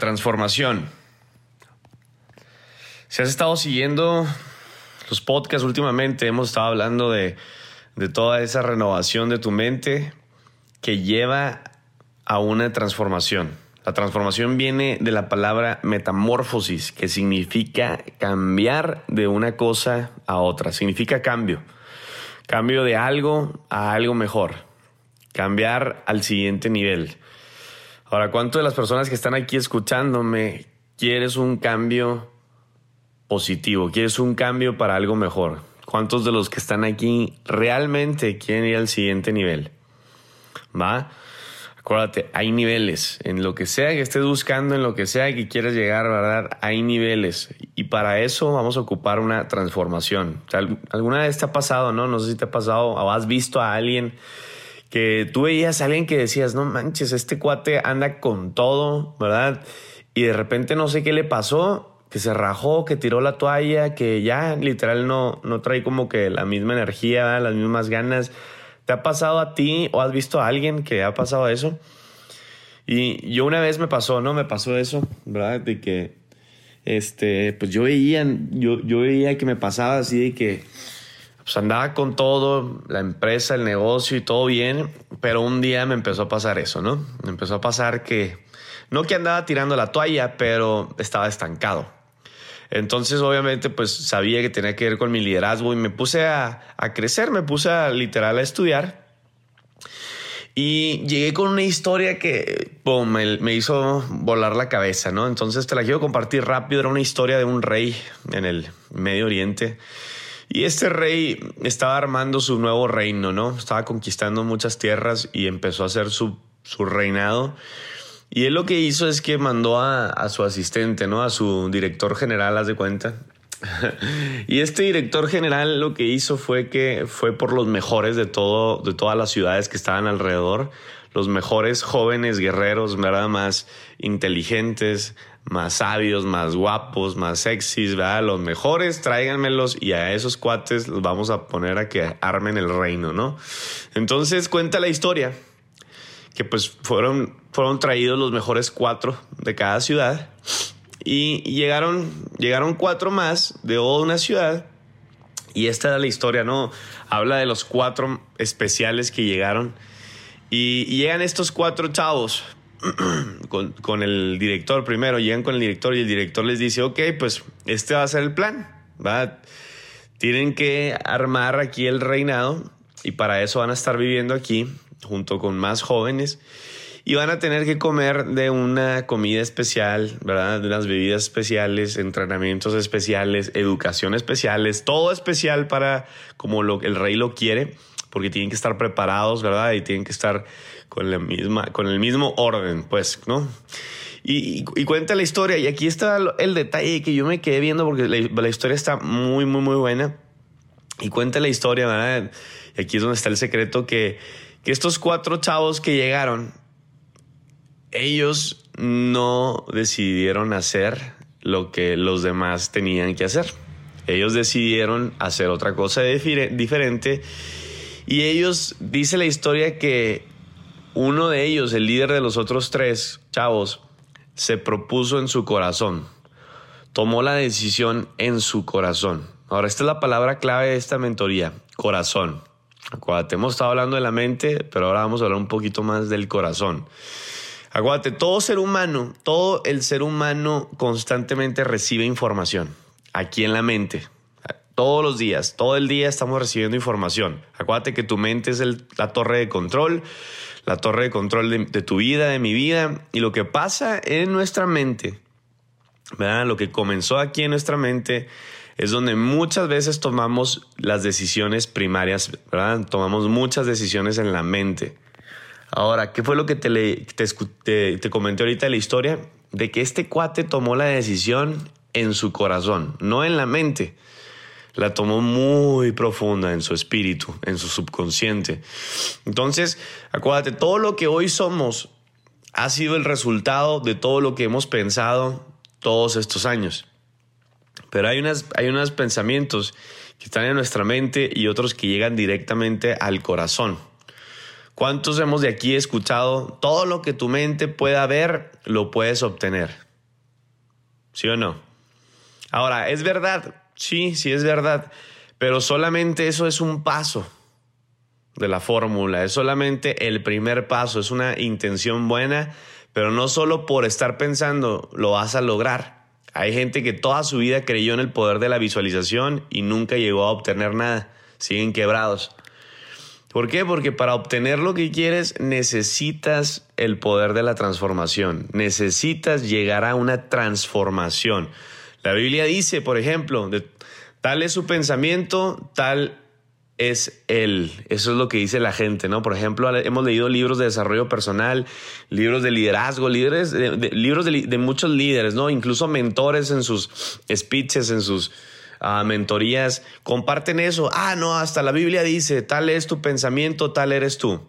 transformación. Si has estado siguiendo los podcasts últimamente, hemos estado hablando de, de toda esa renovación de tu mente que lleva a una transformación. La transformación viene de la palabra metamorfosis, que significa cambiar de una cosa a otra, significa cambio. Cambio de algo a algo mejor. Cambiar al siguiente nivel. Ahora, ¿cuántas de las personas que están aquí escuchándome quieres un cambio positivo? ¿Quieres un cambio para algo mejor? ¿Cuántos de los que están aquí realmente quieren ir al siguiente nivel? ¿Va? Acuérdate, hay niveles. En lo que sea que estés buscando, en lo que sea que quieras llegar, ¿verdad? Hay niveles. Y para eso vamos a ocupar una transformación. alguna vez te ha pasado, ¿no? No sé si te ha pasado o has visto a alguien que tú veías a alguien que decías, no manches, este cuate anda con todo, ¿verdad? Y de repente no sé qué le pasó, que se rajó, que tiró la toalla, que ya literal no, no trae como que la misma energía, las mismas ganas. ¿Te ha pasado a ti o has visto a alguien que ha pasado eso? Y yo una vez me pasó, ¿no? Me pasó eso, ¿verdad? De que, este, pues yo veía, yo, yo veía que me pasaba así de que pues andaba con todo, la empresa, el negocio y todo bien, pero un día me empezó a pasar eso, ¿no? Me empezó a pasar que, no que andaba tirando la toalla, pero estaba estancado. Entonces, obviamente, pues sabía que tenía que ver con mi liderazgo y me puse a, crecer, me puse a literal a estudiar. Y llegué con una historia que me, me, hizo volar la cabeza, ¿no? Entonces te la quiero compartir rápido. Era una historia de un rey en el Medio Oriente y este rey estaba armando su nuevo reino, ¿no? Estaba conquistando muchas tierras y empezó a hacer su, su reinado. Y él lo que hizo es que mandó a, a su asistente, ¿no? A su director general, haz de cuenta. y este director general lo que hizo fue que fue por los mejores de todo, de todas las ciudades que estaban alrededor, los mejores jóvenes guerreros, ¿verdad? Más inteligentes, más sabios, más guapos, más sexys, ¿verdad? Los mejores, tráiganmelos y a esos cuates los vamos a poner a que armen el reino, ¿no? Entonces cuenta la historia que pues fueron, fueron traídos los mejores cuatro de cada ciudad y llegaron, llegaron cuatro más de una ciudad y esta era la historia, ¿no? Habla de los cuatro especiales que llegaron y llegan estos cuatro chavos con, el director primero, llegan con el director y el director les dice, ok, pues este va a ser el plan, ¿va? Tienen que armar aquí el reinado y para eso van a estar viviendo aquí junto con más jóvenes y van a tener que comer de una comida especial, ¿verdad? De unas bebidas especiales, entrenamientos especiales, educación especiales, todo especial para como lo, el rey lo quiere, porque tienen que estar preparados, ¿verdad? Y tienen que estar con, la misma, con el mismo orden, pues, ¿no? Y, cuenta la historia. Y aquí está el detalle que yo me quedé viendo porque la, historia está muy, muy, muy buena. Y cuenta la historia, ¿verdad? Y aquí es donde está el secreto que, que estos cuatro chavos que llegaron, ellos no decidieron hacer lo que los demás tenían que hacer. Ellos decidieron hacer otra cosa diferente. Y ellos, dice la historia que uno de ellos, el líder de los otros tres chavos, se propuso en su corazón, tomó la decisión en su corazón. Ahora, esta es la palabra clave de esta mentoría, corazón. Acuérdate, hemos estado hablando de la mente, pero ahora vamos a hablar un poquito más del corazón. Acuérdate, todo ser humano, todo el ser humano constantemente recibe información aquí en la mente. Todos los días, todo el día estamos recibiendo información. Acuérdate que tu mente es la torre de control la torre de control de, tu vida, de mi vida. Y lo que pasa en nuestra mente, ¿verdad? Lo que comenzó aquí en nuestra mente es donde muchas veces tomamos las decisiones primarias, ¿verdad? Tomamos muchas decisiones en la mente. Ahora, ¿qué fue lo que te, te, te comenté ahorita de la historia? De que este cuate tomó la decisión en su corazón, no en la mente la tomó muy profunda en su espíritu, en su subconsciente. Entonces, acuérdate, todo lo que hoy somos ha sido el resultado de todo lo que hemos pensado todos estos años. Pero hay, unas, hay unos pensamientos que están en nuestra mente y otros que llegan directamente al corazón. ¿Cuántos hemos de aquí escuchado? Todo lo que tu mente pueda ver, lo puedes obtener. ¿sí o no? Ahora, ¿es verdad? Sí, sí es verdad, pero solamente eso es un paso de la fórmula, es solamente el primer paso, es una intención buena, pero no solo por estar pensando lo vas a lograr. Hay gente que toda su vida creyó en el poder de la visualización y nunca llegó a obtener nada, siguen quebrados. ¿Por qué? Porque para obtener lo que quieres necesitas el poder de la transformación, necesitas llegar a una transformación. La Biblia dice, por ejemplo, tal es su pensamiento, tal es él. Eso es lo que dice la gente, ¿no? Por ejemplo, hemos leído libros de desarrollo personal, libros de liderazgo, libros de, muchos líderes, ¿no? Incluso mentores en sus speeches, en sus a mentorías, comparten eso. Ah, no, hasta la Biblia dice, tal es tu pensamiento, tal eres tú.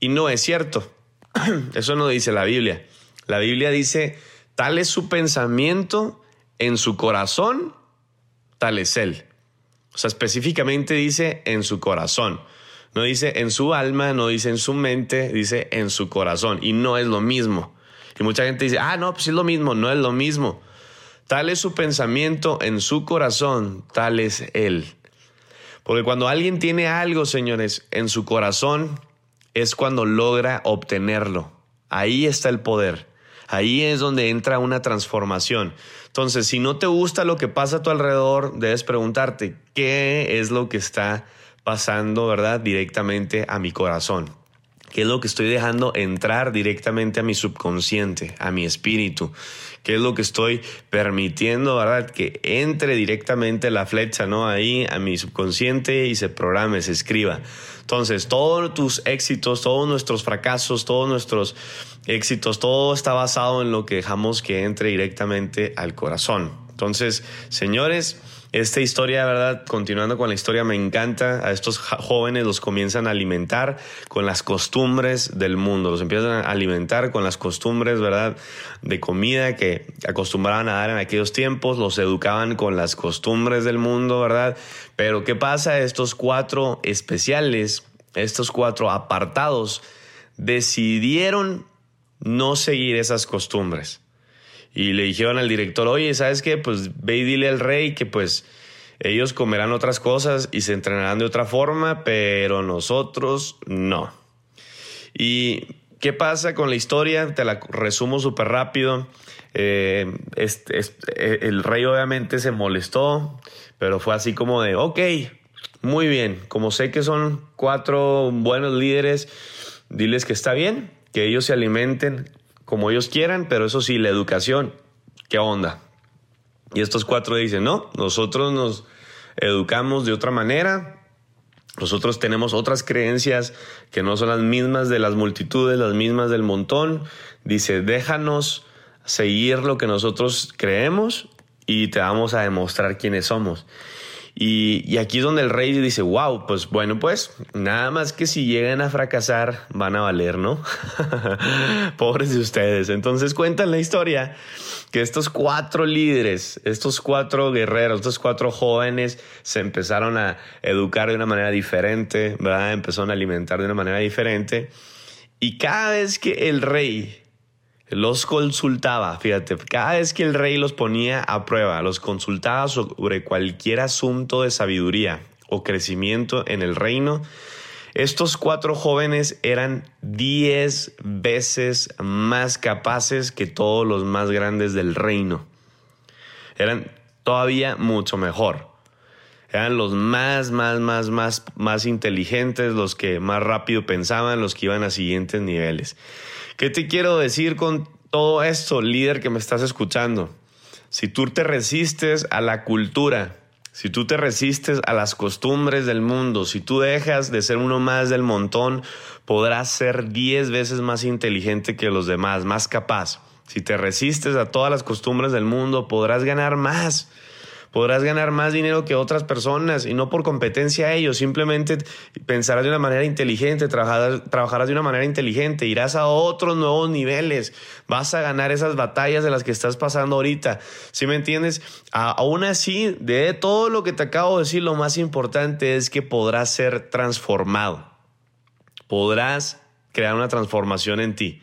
Y no es cierto. Eso no dice la Biblia. La Biblia dice, tal es su pensamiento en su corazón, tal es él. O sea, específicamente dice en su corazón. No dice en su alma, no dice en su mente, dice en su corazón. Y no es lo mismo. Y mucha gente dice, ah, no, pues es lo mismo. No es lo mismo. Tal es su pensamiento en su corazón, tal es él. Porque cuando alguien tiene algo, señores, en su corazón, es cuando logra obtenerlo. Ahí está el poder. Ahí es donde entra una transformación. Entonces, si no te gusta lo que pasa a tu alrededor, debes preguntarte, ¿qué es lo que está pasando, verdad, directamente a mi corazón? ¿Qué es lo que estoy dejando entrar directamente a mi subconsciente, a mi espíritu? ¿Qué es lo que estoy permitiendo, verdad? Que entre directamente la flecha, ¿no? Ahí a mi subconsciente y se programe, se escriba. Entonces, todos tus éxitos, todos nuestros fracasos, todos nuestros éxitos, todo está basado en lo que dejamos que entre directamente al corazón. Entonces, señores, esta historia, ¿verdad? Continuando con la historia, me encanta. A estos jóvenes los comienzan a alimentar con las costumbres del mundo. Los empiezan a alimentar con las costumbres, ¿verdad? De comida que acostumbraban a dar en aquellos tiempos. Los educaban con las costumbres del mundo, ¿verdad? Pero ¿qué pasa? Estos cuatro especiales, estos cuatro apartados, decidieron no seguir esas costumbres y le dijeron al director, oye, ¿sabes qué? Pues ve y dile al rey que pues ellos comerán otras cosas y se entrenarán de otra forma, pero nosotros no. ¿Y qué pasa con la historia? Te la resumo súper rápido. Eh, este, eh, el rey obviamente se molestó, pero fue así como de, ok, muy bien, como sé que son cuatro buenos líderes, diles que está bien, que ellos se alimenten como ellos quieran, pero eso sí, la educación, ¿qué onda? Y estos cuatro dicen, no, nosotros nos educamos de otra manera, nosotros tenemos otras creencias que no son las mismas de las multitudes, las mismas del montón. Dice, déjanos seguir lo que nosotros creemos y te vamos a demostrar quiénes somos. Y, aquí es donde el rey dice, wow, pues bueno, pues nada más que si llegan a fracasar van a valer, ¿no? Pobres de ustedes. Entonces cuentan la historia que estos cuatro líderes, estos cuatro guerreros, estos cuatro jóvenes se empezaron a educar de una manera diferente, ¿verdad? Empezaron a alimentar de una manera diferente. Y cada vez que el rey los consultaba, fíjate, cada vez que el rey los ponía a prueba, los consultaba sobre cualquier asunto de sabiduría o crecimiento en el reino, estos cuatro jóvenes eran diez veces más capaces que todos los más grandes del reino. Eran todavía mucho mejor. Eran los más, más, más, más, más inteligentes, los que más rápido pensaban, los que iban a siguientes niveles. ¿Qué te quiero decir con todo esto, líder que me estás escuchando? Si tú te resistes a la cultura, si tú te resistes a las costumbres del mundo, si tú dejas de ser uno más del montón, podrás ser diez veces más inteligente que los demás, más capaz. Si te resistes a todas las costumbres del mundo, podrás ganar más podrás ganar más dinero que otras personas y no por competencia a ellos, simplemente pensarás de una manera inteligente, trabajarás, de una manera inteligente, irás a otros nuevos niveles, vas a ganar esas batallas de las que estás pasando ahorita. ¿Sí me entiendes? aún así, de todo lo que te acabo de decir, lo más importante es que podrás ser transformado. Podrás crear una transformación en ti.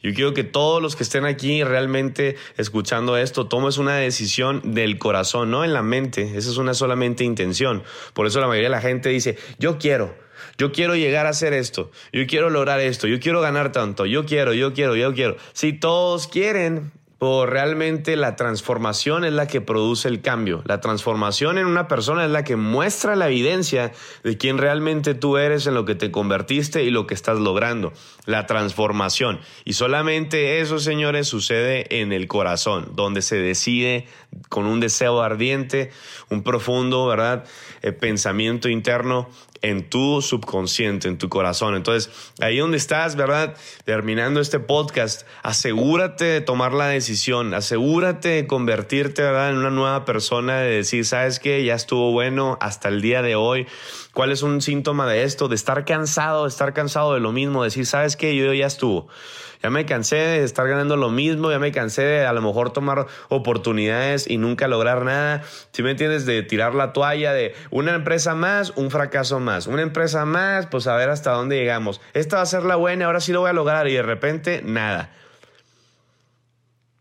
Yo quiero que todos los que estén aquí realmente escuchando esto tomes una decisión del corazón, no en la mente. Esa es una solamente intención. Por eso la mayoría de la gente dice, yo quiero, yo quiero llegar a hacer esto, yo quiero lograr esto, yo quiero ganar tanto, yo quiero, yo quiero, yo quiero. Si todos quieren, por realmente la transformación es la que produce el cambio. La transformación en una persona es la que muestra la evidencia de quién realmente tú eres en lo que te convertiste y lo que estás logrando. La transformación. Y solamente eso, señores, sucede en el corazón, donde se decide con un deseo ardiente, un profundo, ¿verdad? Eh, pensamiento interno en tu subconsciente, en tu corazón. Entonces, ahí donde estás, ¿verdad? Terminando este podcast, asegúrate de tomar la decisión, asegúrate de convertirte, ¿verdad? En una nueva persona, de decir, ¿sabes qué? Ya estuvo bueno hasta el día de hoy. ¿Cuál es un síntoma de esto? De estar cansado, de estar cansado de lo mismo, decir, ¿sabes qué? Yo ya estuvo. Ya me cansé de estar ganando lo mismo, ya me cansé de a lo mejor tomar oportunidades y nunca lograr nada. Si me entiendes, de tirar la toalla de una empresa más, un fracaso más. Una empresa más, pues a ver hasta dónde llegamos. Esta va a ser la buena, ahora sí lo voy a lograr y de repente nada.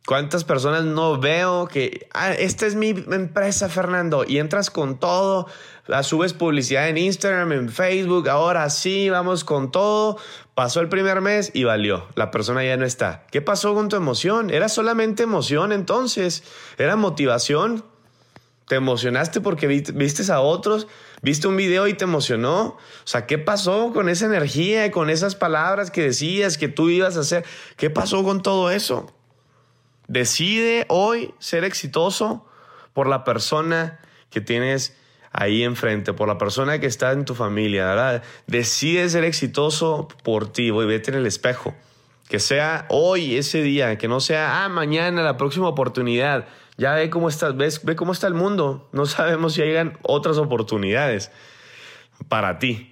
¿Cuántas personas no veo que, ah, esta es mi empresa, Fernando, y entras con todo, la subes publicidad en Instagram, en Facebook, ahora sí, vamos con todo. Pasó el primer mes y valió, la persona ya no está. ¿Qué pasó con tu emoción? ¿Era solamente emoción entonces? ¿Era motivación? ¿Te emocionaste porque viste a otros? ¿Viste un video y te emocionó? O sea, ¿qué pasó con esa energía y con esas palabras que decías que tú ibas a hacer? ¿Qué pasó con todo eso? Decide hoy ser exitoso por la persona que tienes ahí enfrente, por la persona que está en tu familia, ¿verdad? Decide ser exitoso por ti, voy, vete en el espejo. Que sea hoy ese día, que no sea, ah, mañana, la próxima oportunidad. Ya ve cómo está, ves, ve cómo está el mundo. No sabemos si llegan otras oportunidades para ti.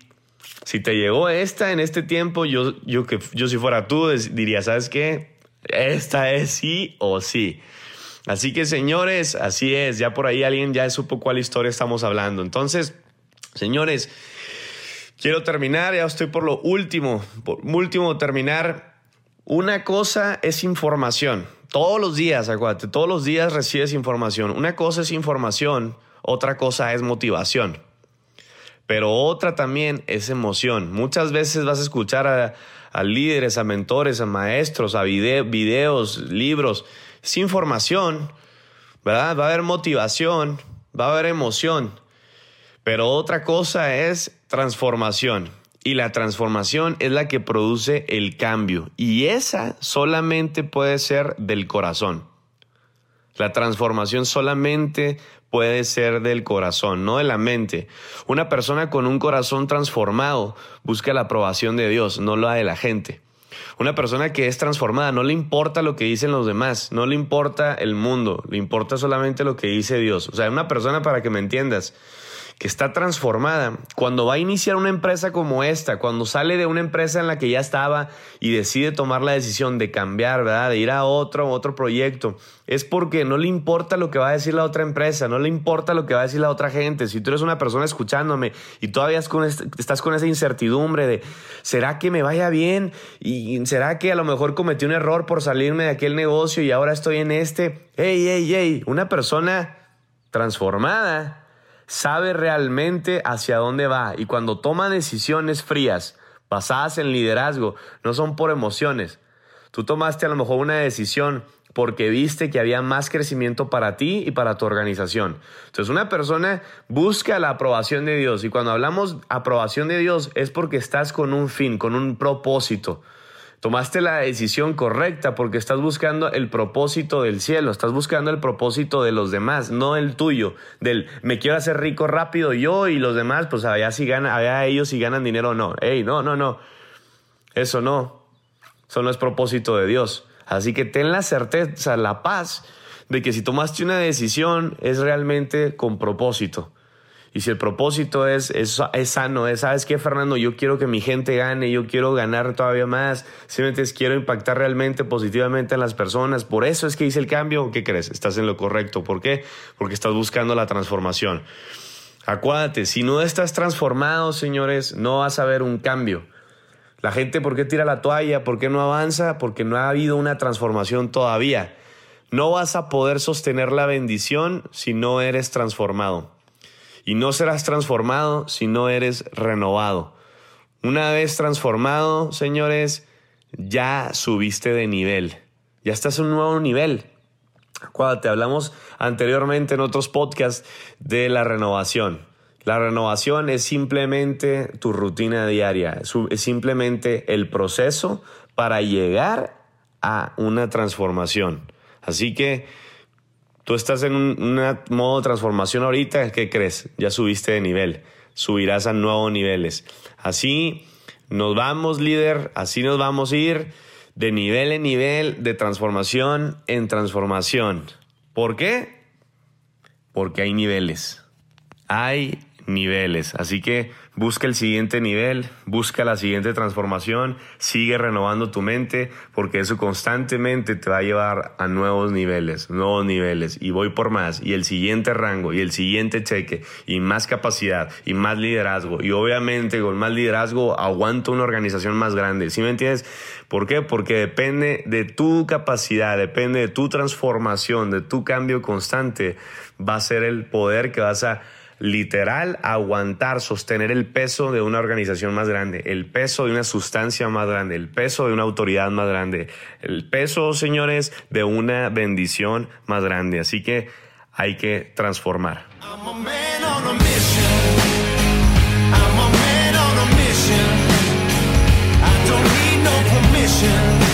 Si te llegó esta en este tiempo, yo, yo, que, yo si fuera tú, diría, ¿sabes qué? Esta es sí o sí. Así que señores, así es, ya por ahí alguien ya supo cuál historia estamos hablando. Entonces, señores, quiero terminar, ya estoy por lo último, por último terminar. Una cosa es información. Todos los días, acuérdate, todos los días recibes información. Una cosa es información, otra cosa es motivación. Pero otra también es emoción. Muchas veces vas a escuchar a, a líderes, a mentores, a maestros, a videos, libros. Es información, ¿verdad? Va a haber motivación, va a haber emoción. Pero otra cosa es transformación. Y la transformación es la que produce el cambio. Y esa solamente puede ser del corazón. La transformación solamente puede ser del corazón, no de la mente. Una persona con un corazón transformado busca la aprobación de Dios, no la de la gente. Una persona que es transformada no le importa lo que dicen los demás, no le importa el mundo, le importa solamente lo que dice Dios. O sea, una persona, para que me entiendas, que está transformada, cuando va a iniciar una empresa como esta, cuando sale de una empresa en la que ya estaba y decide tomar la decisión de cambiar, ¿verdad? De ir a otro, otro proyecto, es porque no le importa lo que va a decir la otra empresa, no le importa lo que va a decir la otra gente. Si tú eres una persona escuchándome y todavía estás con esa incertidumbre de, ¿será que me vaya bien? ¿Y será que a lo mejor cometí un error por salirme de aquel negocio y ahora estoy en este? ¡Ey, ey, ey! Una persona transformada sabe realmente hacia dónde va y cuando toma decisiones frías, basadas en liderazgo, no son por emociones. Tú tomaste a lo mejor una decisión porque viste que había más crecimiento para ti y para tu organización. Entonces una persona busca la aprobación de Dios y cuando hablamos aprobación de Dios es porque estás con un fin, con un propósito. Tomaste la decisión correcta porque estás buscando el propósito del cielo, estás buscando el propósito de los demás, no el tuyo, del me quiero hacer rico rápido yo y los demás, pues allá si ganan, allá ellos si ganan dinero o no. Ey, no, no, no. Eso no. Eso no es propósito de Dios. Así que ten la certeza, la paz de que si tomaste una decisión es realmente con propósito. Y si el propósito es, es, sano, es, ¿sabes qué, Fernando? Yo quiero que mi gente gane, yo quiero ganar todavía más, simplemente quiero impactar realmente positivamente en las personas. Por eso es que hice el cambio. ¿Qué crees? Estás en lo correcto. ¿Por qué? Porque estás buscando la transformación. Acuérdate, si no estás transformado, señores, no vas a ver un cambio. La gente, ¿por qué tira la toalla? ¿Por qué no avanza? Porque no ha habido una transformación todavía. No vas a poder sostener la bendición si no eres transformado. Y no serás transformado si no eres renovado. Una vez transformado, señores, ya subiste de nivel. Ya estás en un nuevo nivel. Cuando te hablamos anteriormente en otros podcasts de la renovación. La renovación es simplemente tu rutina diaria, es simplemente el proceso para llegar a una transformación. Así que tú estás en un modo de transformación ahorita, ¿qué crees? Ya subiste de nivel, subirás a nuevos niveles. Así nos vamos, líder, así nos vamos a ir de nivel en nivel, de transformación en transformación. ¿Por qué? Porque hay niveles. Hay niveles. Así que busca el siguiente nivel, busca la siguiente transformación, sigue renovando tu mente porque eso constantemente te va a llevar a nuevos niveles, nuevos niveles y voy por más y el siguiente rango y el siguiente cheque y más capacidad y más liderazgo y obviamente con más liderazgo aguanto una organización más grande. ¿Sí me entiendes? ¿Por qué? Porque depende de tu capacidad, depende de tu transformación, de tu cambio constante, va a ser el poder que vas a literal aguantar, sostener el peso de una organización más grande, el peso de una sustancia más grande, el peso de una autoridad más grande, el peso, señores, de una bendición más grande. Así que hay que transformar. I'm